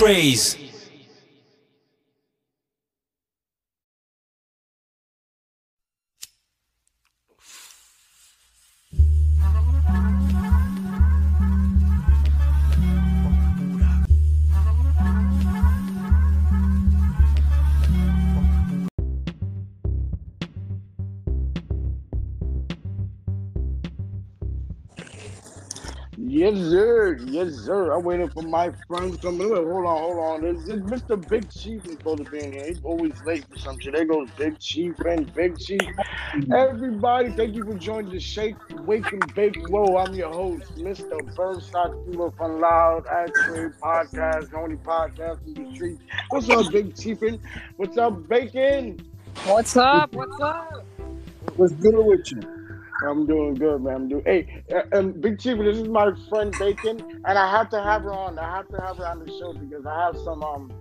Loud Yes, sir. Yes, sir. I'm waiting for my friends coming. Hold on, hold on. This, this Mr. Big Chief is supposed to be in here. He's always late for some shit. There goes Big Chief and Big Chief. Everybody, thank you for joining the Shake, Wake, and Bake. Whoa, I'm your host, Mr. Burnside Kilo from Loud Actually Podcast, the only podcast in the street. What's up, Big Chiefin? What's up, Bacon? What's up? What's up? What's good with you? I'm doing good, man. I'm doing. Hey, uh, um, Big Chief, this is my friend Bacon, and I have to have her on. I have to have her on the show because I have some um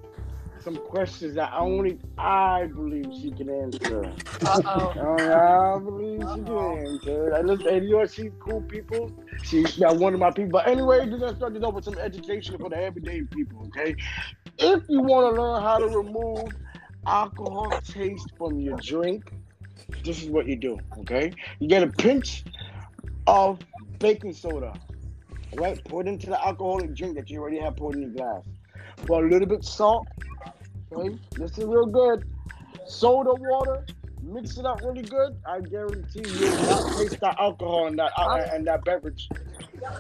some questions that only I believe she can answer. Uh-oh. I believe she can answer. And listen, and you know she's cool people. She's got one of my people. But anyway, we're gonna start this off with some education for the everyday people. Okay, if you want to learn how to remove alcohol taste from your drink this is what you do, okay? You get a pinch of baking soda, right? Pour it into the alcoholic drink that you already have poured in your glass. Pour a little bit salt, okay? This is real good. Soda water, mix it up really good. I guarantee you will not taste the alcohol in that uh, in that beverage.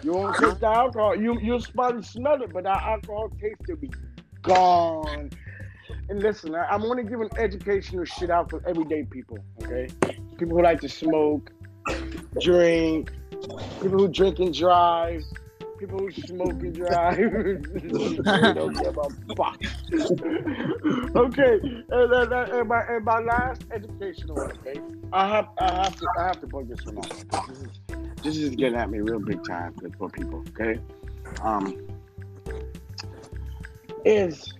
You won't taste the alcohol. You you'll probably smell it, but that alcohol taste will be gone. And listen, I, I'm only giving educational shit out for everyday people, okay? People who like to smoke, drink, people who drink and drive, people who smoke and drive. don't give a fuck. okay, and, and, and, my, and my last educational one, okay? I have I have to I have to bug this one out. This is this is getting at me real big time for, for people, okay? Um is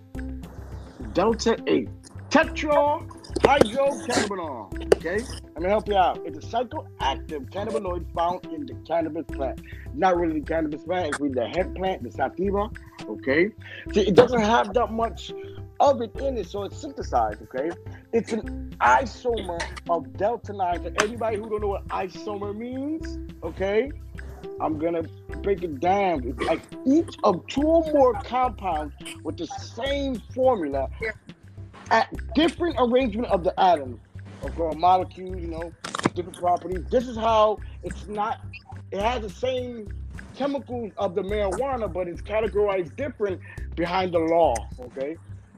Delta 8 tetrahydrocannabinol. Okay, I'm gonna help you out. It's a psychoactive cannabinoid found in the cannabis plant. Not really the cannabis plant, it's really the hemp plant, the sativa. Okay, See, it doesn't have that much of it in it, so it's synthesized. Okay, it's an isomer of delta 9. For anybody who don't know what isomer means, okay, I'm gonna break it down. It's like each of two or more compounds with the same formula at different arrangement of the atoms or a molecule, you know, different properties. This is how it's not. It has the same chemicals of the marijuana, but it's categorized different behind the law. Okay,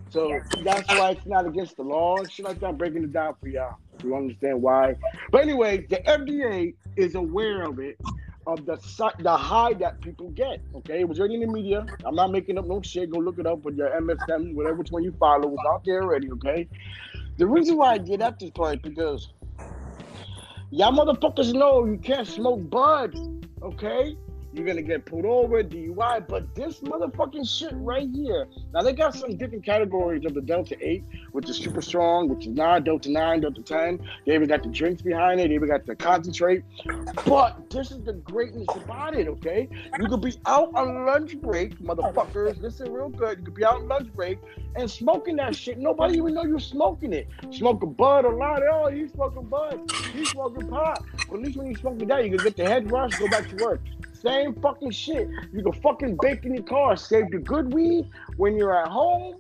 so that's why it's not against the law and shit like that. I'm breaking it down for y'all. You understand why? But anyway, the FDA is aware of it of the the high that people get. Okay, it was already in the media. I'm not making up no shit. Go look it up with your MSM, whatever which one you follow. was out there already. Okay. The reason why I get at this point because y'all motherfuckers know you can't smoke bud. Okay. You're gonna get pulled over, DUI, but this motherfucking shit right here. Now they got some different categories of the Delta 8, which is super strong, which is not Delta 9, Delta 10. They even got the drinks behind it, they even got the concentrate. But this is the greatness about it, okay? You could be out on lunch break, motherfuckers. Listen real good. You could be out on lunch break and smoking that shit. Nobody even know you're smoking it. Smoking bud a lot. Oh, you smoking bud. You smoking pot. But at least when you smoking that, you can get the head rush, go back to work. Same fucking shit. You can fucking bake in your car, save the good weed when you're at home.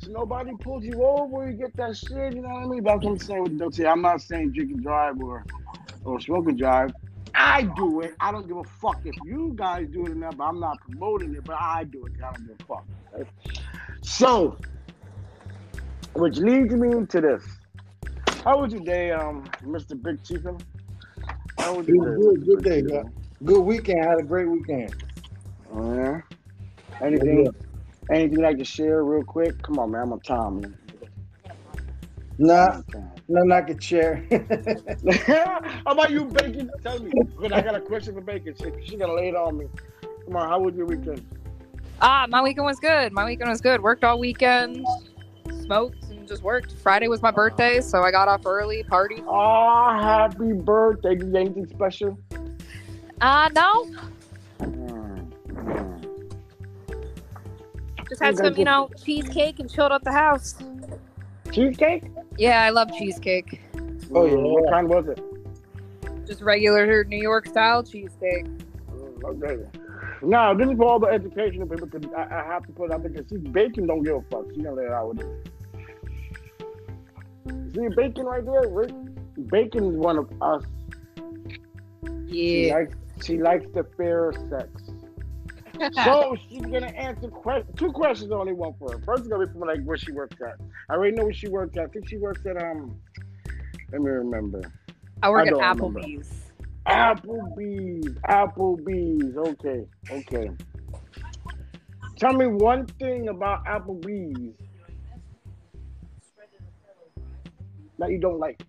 So nobody pulls you over, you get that shit, you know what I mean? But I'm what I'm saying with the Delta. I'm not saying drink and drive or or smoke and drive. I do it. I don't give a fuck if you guys do it enough, but I'm not promoting it, but I do it. I don't give a fuck. right? So, which leads me to this. How was your day, um, Mr. Big Chiefin? How was your day? good, good day, man. Good weekend. Had a great weekend. Oh, yeah. Anything, anything you like to share real quick? Come on, man. I'm on time, man. Nah, nothing I could share. how about you, Bacon? Tell me. But I got a question for Bacon. She, she gonna lay it on me. Come on, how was your weekend? Ah, my weekend was good. My weekend was good. Worked all weekend, smoked and just worked. Friday was my birthday, so I got off early, party. Oh, happy birthday. Did you get anything special? Uh no. Just had some, you know, cheesecake and chilled out the house. Cheesecake? Yeah, I love cheesecake. Oh, yeah. What kind was it? Just regular New York style cheesecake. Mm, Okay. Now, this is for all the educational people because I, I have to put it out because see, bacon don't give a fuck. She gonna let it out with it. See bacon right there? Rick? Bacon is one of us. She Yeah. likes, she likes the fair sex. So she's gonna answer que- two questions only one for her. First is gonna be from like where she works at. I already know where she works at. I think she works at um let me remember. I work I at don't remember. Applebee's. Applebee's. Applebee's. Okay, okay. Tell me one thing about Applebee's that you don't like.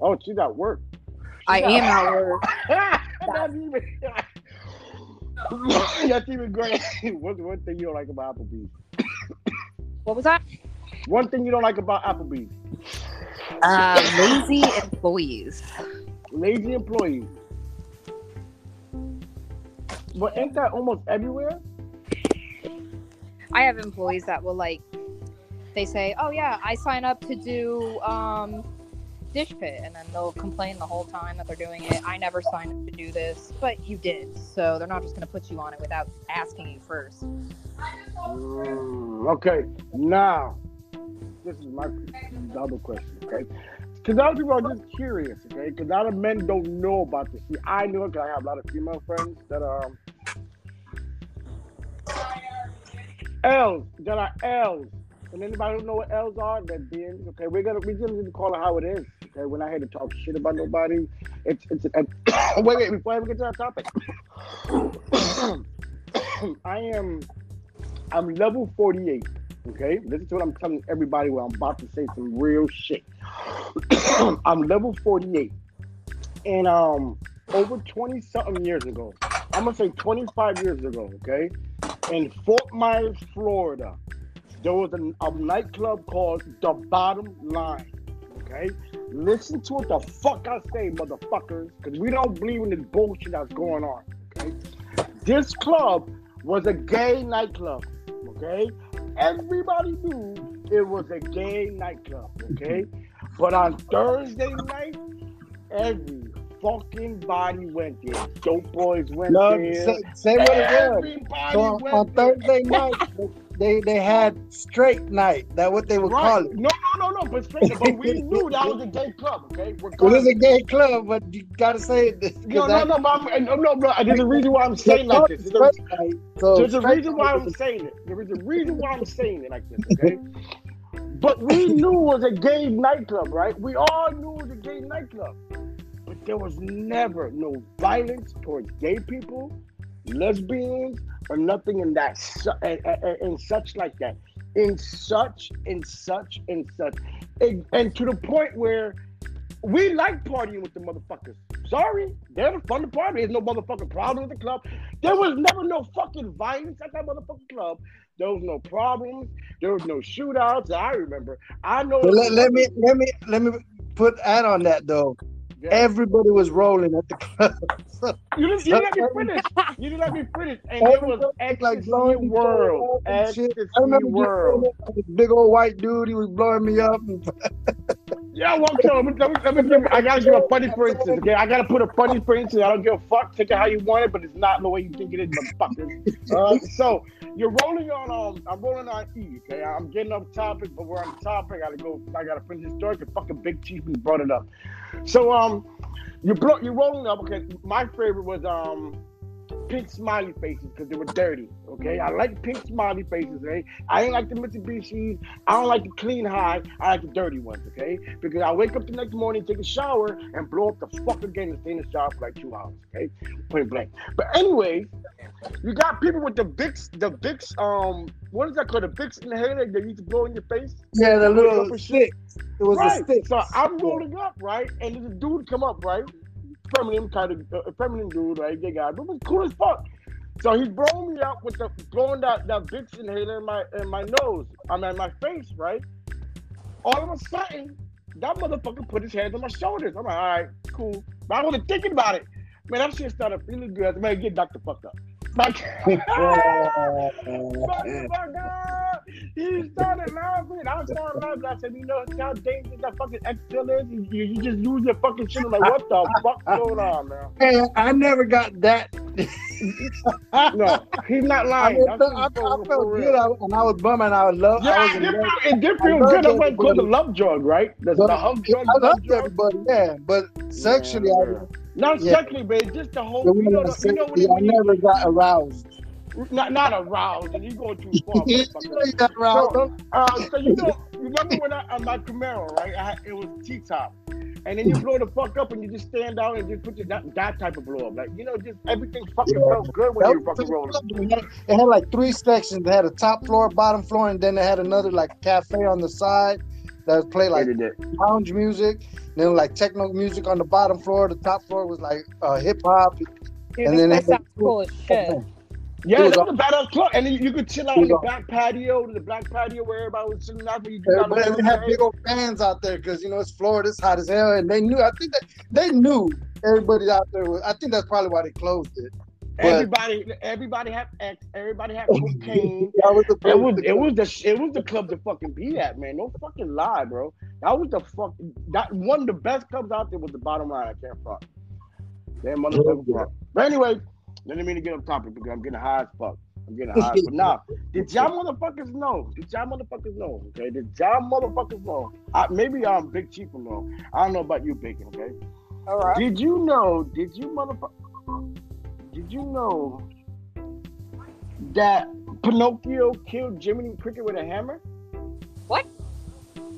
Oh, she's at work. I She's am at work. That's even. That's even great. What's one thing you don't like about Applebee's? What was that? One thing you don't like about Applebee's? Uh, lazy employees. Lazy employees. But ain't that almost everywhere? I have employees that will like they say, "Oh yeah, I sign up to do um dish pit," and then they'll complain the whole time that they're doing it. I never signed up to do this, but you did, so they're not just going to put you on it without asking you first. Mm, okay, now this is my double question, okay? Because a lot of people are just curious, okay? Because a lot of men don't know about this. See, I know because I have a lot of female friends that are um, L's that are L's. And anybody who know what L's are, they're being okay. We're gonna we just to call it how it is. Okay, we're not here to talk shit about nobody. It's it's a, wait wait before I get to that topic. I am I'm level 48. Okay, listen to what I'm telling everybody. Where I'm about to say some real shit. I'm level 48, and um, over 20 something years ago, I'm gonna say 25 years ago. Okay, in Fort Myers, Florida, there was a, a nightclub called The Bottom Line. Okay, listen to what the fuck I say, motherfuckers, because we don't believe in this bullshit that's going on. Okay, this club was a gay nightclub. Okay, everybody knew it was a gay nightclub. Okay, but on Thursday night, every fucking body went there. Dope boys went No, there. say, say what it was. So on, on. Thursday night, they they had straight night. That what they would call it. No, no, no, But we knew that was a gay club. Okay, Well, it's a gay club, but you gotta say it. No, no, no, but I'm, no, no, bro. There's a reason why I'm saying like this. There's a, so There's a reason why I'm saying it. There is a reason why I'm saying it like this, okay? but we knew it was a gay nightclub, right? We all knew it was a gay nightclub. But there was never no violence towards gay people, lesbians, or nothing in that and, and, and such like that. In such, in such, in such. And, and to the point where we like partying with the motherfuckers. Sorry, they're fun to party. There's no motherfucking problem with the club. There was never no fucking violence at that motherfucking club. There was no problems. There was no shootouts. I remember. I know. Let, let me let me let me put add on that though. Yeah. Everybody was rolling at the club. you didn't, you didn't let me finish. You didn't let me finish. And it was like blowing world. up and shit. Ecstasy I remember just world. this big old white dude. He was blowing me up. Yeah, well, let me, let me, let me give, I gotta give a funny for instance, okay? I gotta put a funny for instance. I don't give a fuck. Take it how you want it, but it's not the way you think it is, motherfuckers. All right, so you're rolling on, um, I'm rolling on E, okay? I'm getting off topic, but we're on topic. I gotta go, I gotta finish this story because fucking Big Chief brought it up. So, um, you blow, you're rolling up, okay? My favorite was, um, pink smiley faces because they were dirty. Okay, I like pink smiley faces. Right? I ain't like the Mitsubishis. I don't like the clean high. I like the dirty ones. Okay, because I wake up the next morning, take a shower, and blow up the fuck again and stay in the shower for like two hours. Okay, point blank. But anyways, you got people with the Vicks, the Vicks. Um, what is that called? The Vicks inhaler that you used to blow in your face. yeah, the little shit. stick. It was Right. a stick. So I'm rolling up, right? And a dude come up, right? Feminine kind of uh, feminine dude, right? Gay guy, but was cool as fuck. So he's blowing me up with the blowing that that Vicks inhaler in my in my nose. I mean my face, right? All of a sudden, that motherfucker put his hands on my shoulders. I'm like, all right, cool. But I wasn't thinking about it. Man, that shit started feeling good. I said, man, get Dr. Fuck up. Like, he started laughing. I started laughing. I said, you know how dangerous that fucking X is? You, you, just lose your fucking shit. I'm like, what the fuck's going on, man? Man, I never got that. No, he's not lying. I, That's felt, I, I felt good, I, and I was bumming. I was love. I Yeah, was it in did, feel, it did I feel love good. That's why it's called the love drug, right? The, But the hug drug, I love loved drug. everybody, yeah. But sexually, I, Not Yeah. sexually, but just the whole. You know, I, the, you know I never got aroused. Not not aroused, and you going too far. you motherfucker. know you got aroused. So, uh, so you know, remember when I on my Camaro, right? I it was T top, and then you blow the fuck up, and you just stand out and just put your, that, that type of blow up, like you know, just everything fucking Yeah. felt good when you were was fucking rolling. It had, it had like three sections. It had a top floor, bottom floor, and then they had another like cafe on the side that would play like lounge music. Then like techno music on the bottom floor. The top floor was like uh, hip hop. And then place they- sounds cool as shit. Yeah, that was a badass club, and then you could chill out It on the was back patio, the black patio where everybody was sitting out. You Everybody had big old fans out there because you know it's Florida, it's hot as hell, and they knew. I think that they knew everybody out there. Was, I think that's probably why they closed it. But Everybody, everybody had X. Everybody had cocaine. that was the It was it was the it was the club to fucking be at, man. No fucking lie, bro. That was the fuck that one of the best clubs out there was the bottom line. I can't fuck. Damn motherfucker. But anyway, I didn't mean to get off topic because I'm getting high as fuck. I'm getting high. but now, did y'all motherfuckers know? Did y'all motherfuckers know? Okay, did y'all motherfuckers know? I, maybe I'm um, Big Chief alone. I don't know about you, Bacon. Okay. All right. Did you know? Did you motherfucker? Did you know that Pinocchio killed Jiminy Cricket with a hammer?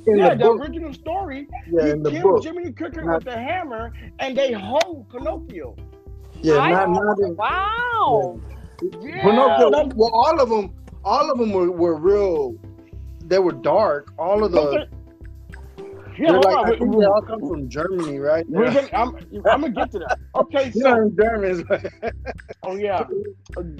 in yeah, the the, original story. Yeah, he in the killed book. Jiminy Cricket Not- with a hammer, and they hung Pinocchio. Yeah, I- not not in, wow. Yeah, Pinocchio. that- Well, all of them, all of them were, were real. They were dark. All of the. Yeah, hold like, on. I we- think they all come from Germany, right? we're gonna, I'm, I'm gonna get to that. Okay, so in Germans. oh yeah,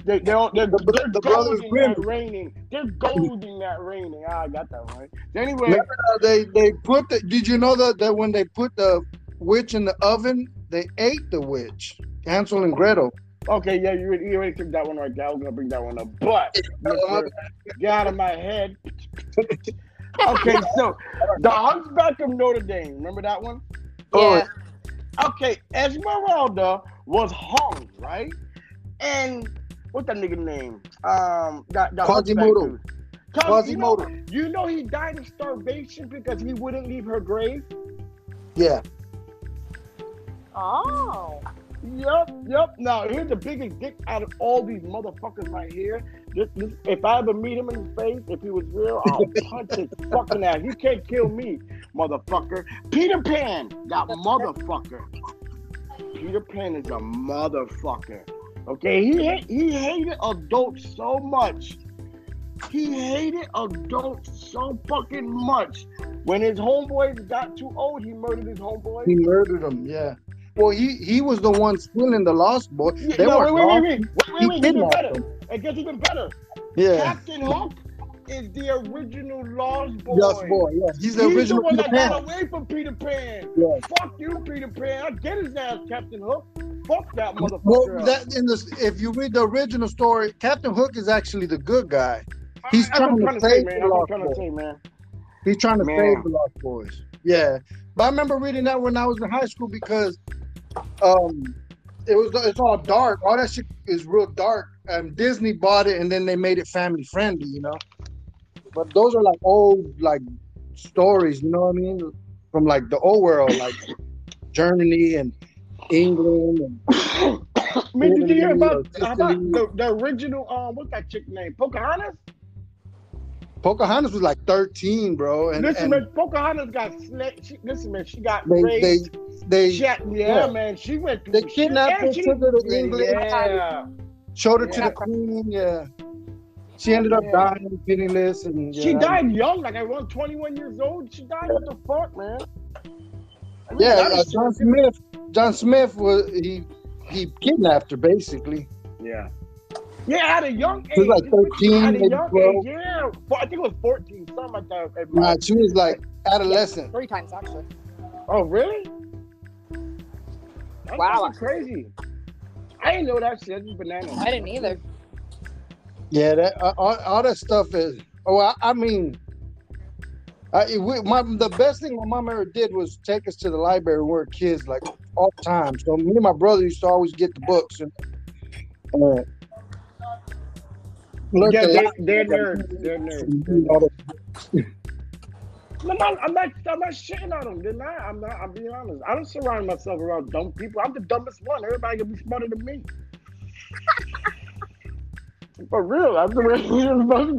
they, they're they're, The- they're the brothers Grimm. that raining. They're golding that raining. Ah, I got that right. Anyway, uh, they they put the. Did you know that that when they put the witch in the oven, they ate the witch, Hansel and Gretel. Okay, yeah, you already, you already took that one right there. I was gonna bring that one up, but Mr. get out of my head. okay, so the Hunchback of Notre Dame. Remember that one? Oh, Yeah. Okay, Esmeralda was hung, right? And what's that nigga name? Um, that, that Quasimodo. Hunchback dude. Cause You know, Quasimodo. you know he died of starvation because he wouldn't leave her grave. Yeah. Oh. Yep, yep. Now here's the biggest dick out of all these motherfuckers right here. This, this, if I ever meet him in the face, if he was real, I'll punch his fucking ass. You can't kill me, motherfucker. Peter Pan, that motherfucker. Peter Pan is a motherfucker. Okay, he he hated adults so much. He hated adults so fucking much. When his homeboys got too old, he murdered his homeboys. He murdered them. Yeah. Well, he he was the one stealing the Lost Boy. Yeah, They no, weren't wait, wait, wait, wait, wait, wait, wait, even better. them. It gets even better. Yeah. Captain Hook is the original Lost Boy. Lost Boy. Yeah. He's the He's original the one Peter that Pan. got away from Peter Pan. Yeah. Fuck you, Peter Pan. I get his ass, Captain Hook. Fuck that motherfucker. Well, that in the if you read the original story, Captain Hook is actually the good guy. he's I, trying to trying to save the Lost trying to Boy. say, man. He's trying to Man. save the Lost Boys. Yeah, but I remember reading that when I was in high school because um, it was it's all dark. All that shit is real dark. And Disney bought it, and then they made it family friendly. You know, but those are like old like stories. You know what I mean? From like the old world, like Germany and England and I mean, did you hear about, about the, the original, um, what's that chick name? Pocahontas? Pocahontas was like 13, bro. And, listen, and man, Pocahontas got slit. She, listen, man, she got they, they, raped. they, had- yeah, yeah. man, she went through They kidnapped her, she- took her to England. Yeah. showed her to the queen. Yeah, she ended up Yeah. dying penniless, and She died young, like I was 21 years old. She died. What the fuck, man? I mean, Yeah, uh, John Smith. John Smith was he he kidnapped her basically. Yeah. Yeah, at a young age. She was like 13, At a young 12. age, yeah. Four- I think it was 14, something like that. Nah, she was like adolescent. Three times actually. Oh, really? That's Wow. fucking crazy. I didn't know that shit. That's bananas. I didn't either. Yeah, that uh, all, all that stuff is. Oh, I, I mean, I, we, my the best thing my mom ever did was take us to the library when we were kids, like all the time. So me and my brother used to always get the books and. Uh, learn Yeah, the they, they're, nerds. They're nerds. And the- No, I'm not. I'm not shitting on them. They're not. I'm not. I'm being honest. I don't surround myself around dumb people. I'm the dumbest one. Everybody can be smarter than me. For real, I'm the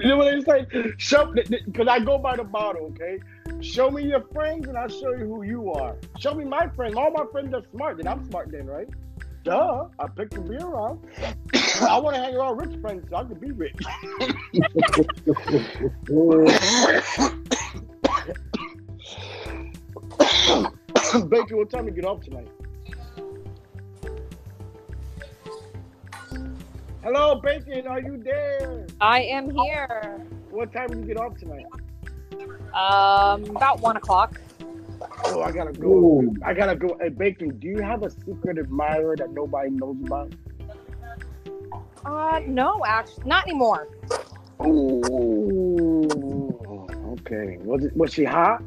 you know what they say. Show because I go by the motto. Okay, show me your friends and I'll show you who you are. Show me my friends. All my friends are smart. Then I'm smart. Then right? Duh. I picked to be around. I want to hang around rich friends so I can be rich. Baker, what time do you get off tonight? Hello, Bacon, are you there? I am here. What time do you get off tonight? Um, about one o'clock. Oh, I gotta go. Ooh. I gotta go. Hey, Bacon, do you have a secret admirer that nobody knows about? Uh, no, actually, not anymore. Ooh. Okay. Was it? Was she hot?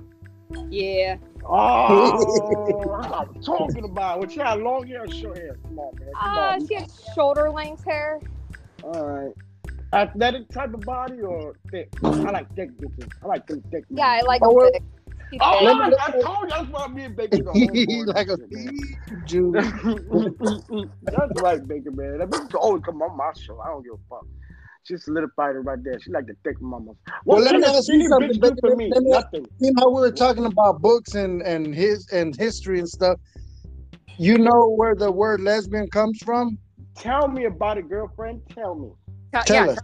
Yeah. Oh, I'm talking about. Was she had long hair or short hair? Come on, man. Come Uh, on. she had shoulder length hair. All right. Athletic type of body or thick? I like thick bitches. I like them thick. Yeah, I like Oh, them thick. She's Oh, thick. I, I told you that's why me and Baker the homeboys like a and shit, man. Jew. That's right, Baker, man. That bitch can always come on my show. I don't give a fuck. She solidified it right there. She like the thick mamas. Well, What let me ask you something, Baker. for me? Let me- Nothing. you know we were talking about books and and his and history and stuff you know where the word lesbian comes from Tell me about it, girlfriend. Tell me. Uh, tell yeah. us.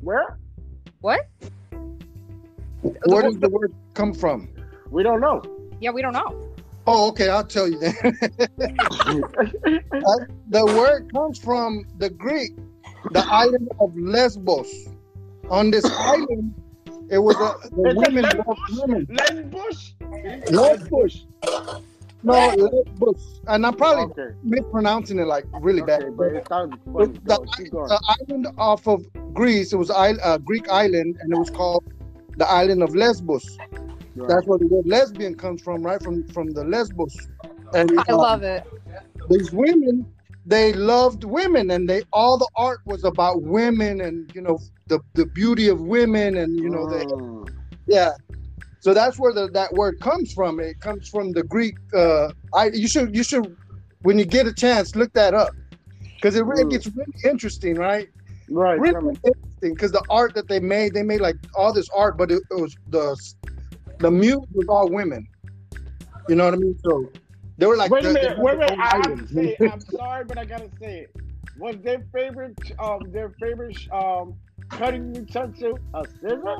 Where? What? Where does the word come from We don't know. Yeah, we don't know. oh okay i'll tell you then the word comes from the greek the island of lesbos on this island it was a the It's a women Lesbos? loved women Les Bush. Lesbos. no lesbos and i'm probably Okay. mispronouncing it like really bad but it sounds funny. the, though. The island off of Greece. It was a uh, Greek island, and it was called the island of Lesbos. Right. That's where the word lesbian comes from, right from from the Lesbos. And I uh, love it. these women. They loved women, and they all the art was about women, and you know the the beauty of women, and you know they Mm. yeah. So that's where the, that word comes from. It comes from the Greek. Uh, I you should you should when you get a chance look that up because it really Mm. gets really interesting, right? Right. really tell me. interesting because the art that they made, they made like all this art, but it, it was the the muse was all women. You know what I mean? So they were like wait a minute, the- wait a minute. I have to say, I'm sorry, but I gotta say it. Was their favorite, um, their favorite, um, cutting utensil a scissor?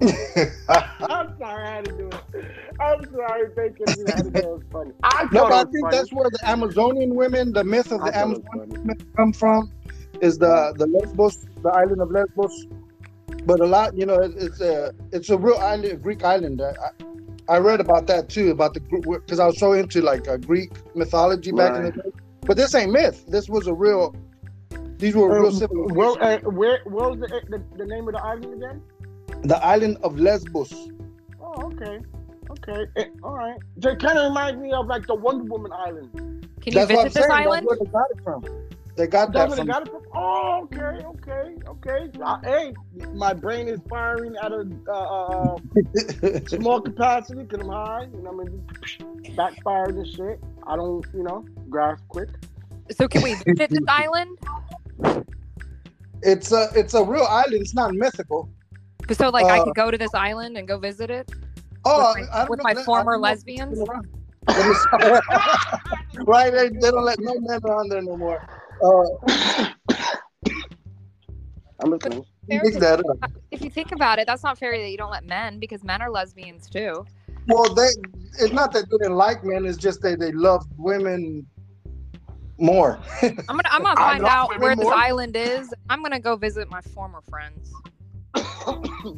I'm sorry, I had to do it. I'm sorry, Bacon. You had to do it. It was funny. I no, but I it was think funny. that's where the Amazonian women, the myth of the thought Amazonian women come from, is the the Lesbos, the island of Lesbos. But a lot, you know, it, it's a it's a real island, Greek island. I, I read about that too, about the because I was so into like uh, Greek mythology back in the day. But this ain't myth. This was a real. These were real Um, civilizations. well, uh, where, what was the, the the name of the island again? the island of Lesbos. Oh, okay, okay, Eh, all right. It kind of reminds me of like the Wonder Woman Island. Can you That's visit this saying. island? That's where they got it from. They got That's that where they from. got it from. Oh, okay, okay, okay. Uh, hey, my brain is firing at a uh, uh, small capacity because I'm high. You know, what I mean, backfired and shit. I don't, you know, grasp quick. So can we visit this island? it's a it's a real island. It's not mythical. So like I Uh, could go to this island and go visit it Oh, with my, I don't with know- my I don't former lesbians. right? They, they don't let no men on there no more. Uh, I'm listening. Fair that. If you think about it, that's not fair that you don't let men because men are lesbians too. Well, they it's not that they didn't like men. It's just that they loved women. More. I'm gonna I'm gonna find out women where this island is. I'm gonna go visit my former friends.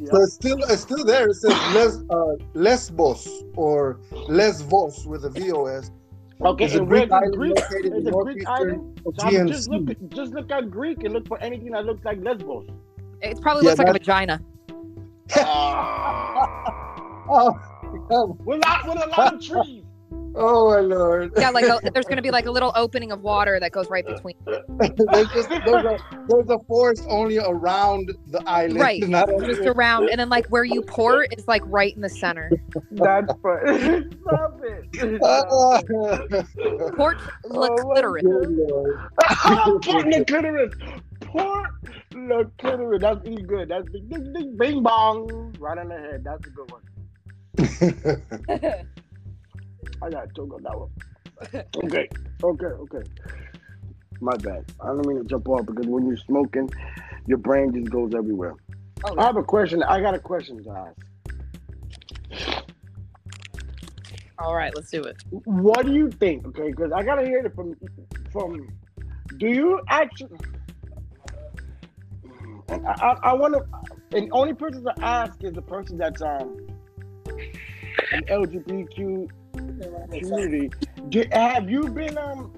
So it's still it's still there. It says Les, uh, Lesbos or Lesvos with a V O S. Okay, It's a and Greek the island Greek? It's a Greek island. So I'm just Aegean look, just look at Greek and look for anything that looks like Lesbos. It probably Yeah, looks like a vagina. Oh, with, a lot, with a lot of trees. Oh my lord! Yeah, like a, there's gonna be like a little opening of water that goes right between. there's just there's a, there's a forest only around the island, Right, Not Just around, and then like where you port is like right in the center. That's funny. Stop it. Ah, Port Oh, clitoris. good lord. Port the clitoris. Port the clitoris. That's pretty good. That's big, big, big, bing bong. Right on the head. That's a good one. I got to choke on that one. Okay, okay, okay. My bad. I don't mean to jump off because when you're smoking, your brain just goes everywhere. Oh, I have a question. I got a question to ask. All right, let's do it. What do you think? Okay, because I gotta hear it from from. Do you actually? I, I, I want to. And only person to ask is the person that's um an LGBTQ community. Do, have you been um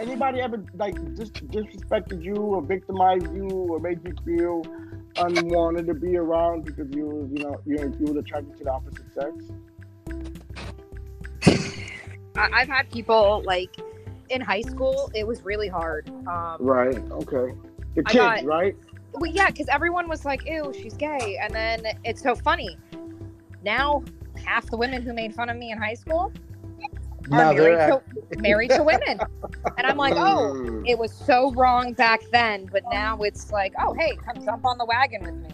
anybody ever like dis- disrespected you or victimized you or made you feel unwanted to be around because you you know you you was attracted to the opposite sex? I- I've had people like in high school. It was really hard. Um, Right. Okay. The kids, got- right? well, yeah, because everyone was like, "Ew, she's gay," and then it's so funny. Now, half the women who made fun of me in high school are Now married to, married to women, and I'm like, "Oh, Mm. it was so wrong back then, but now it's like, oh, hey, come jump on the wagon with me."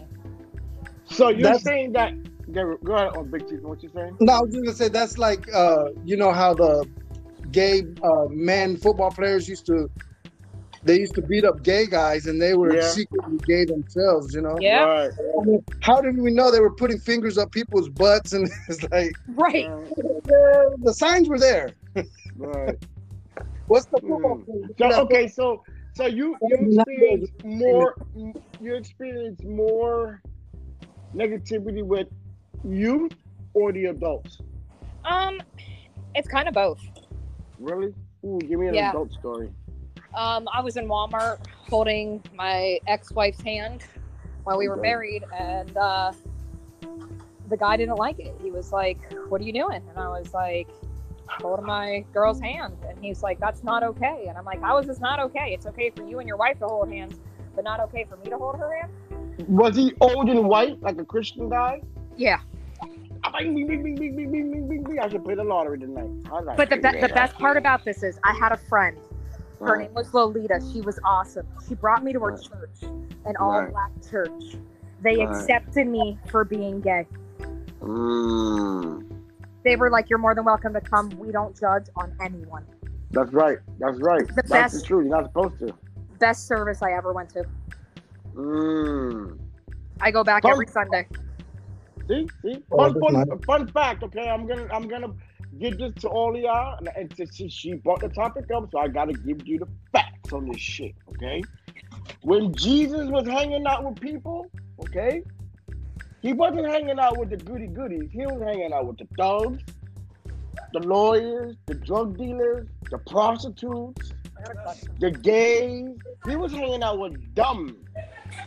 So you're That's- saying that? Go go ahead on Big Chief. What you saying? No, I was just gonna say that's like uh, you know how the gay uh, men football players used to they used to beat up gay guys and they were Yeah. secretly gay themselves, you know. Yeah. Right. I mean, how did we know they were putting fingers up people's butts and it's like Right. uh, the signs were there. Right. What's the football Mm. So okay, so so you you experience more you experience more negativity with youth or the adults? Um, it's kind of both. Really? Ooh, give me an Yeah. adult story. Um, I was in Walmart holding my ex-wife's hand while we were married, and uh, the guy didn't like it. He was like, "What are you doing?" And I was like, "Holding my girl's hand," and he's like, "That's not okay." And I'm like, "How is this not okay? It's okay for you and your wife to hold hands, but not okay for me to hold her hand." Was he old and white, like a Christian guy? Yeah. I should play the lottery tonight. Like, but the, be- the best part about this is I had a friend her name was Lolita. She was awesome. She brought me to her Right. church, an all Right. black church. They Right. accepted me for being gay. Mm. They were like, "You're more than welcome to come. We don't judge on anyone." That's right. That's right. The That's best- the truth. You're not supposed to. Best service I ever went to. Mm. I go back Fun- every Sunday. See, see. Oh, Fun, that's fun, fun fact. Okay, I'm gonna, I'm gonna give this to all of y'all, and, and since she, she brought the topic up, so I gotta give you the facts on this shit. Okay, when Jesus was hanging out with people, okay, he wasn't hanging out with the goody goodies. He was hanging out with the thugs, the lawyers, the drug dealers, the prostitutes, the gays. He was hanging out with dumb.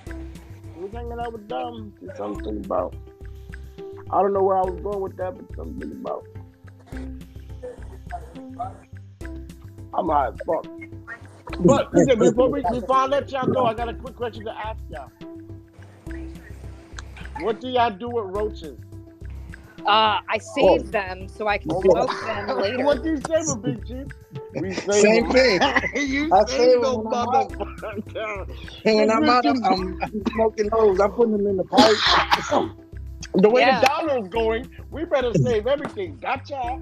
He was hanging out with dumb. Something about. I don't know where I was going with that, but something about. I'm high as fuck. But listen, before, we, before I let y'all go, I got a quick question to ask y'all. What do y'all do with roaches? Uh, I saved them so I can Oh. smoke them later. what do you say with Big Chief? We say Same thing. you I save say no when I'm out. motherfucker. And when I'm out, I'm, I'm smoking those. I'm putting them in the pipe. The way Yeah. the dollar is going, we better save everything. Gotcha.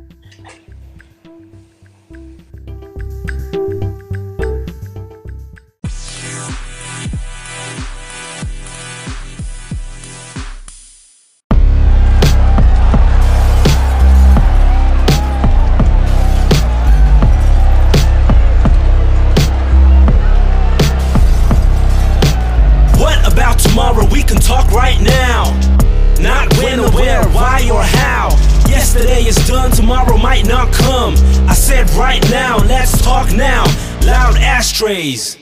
Right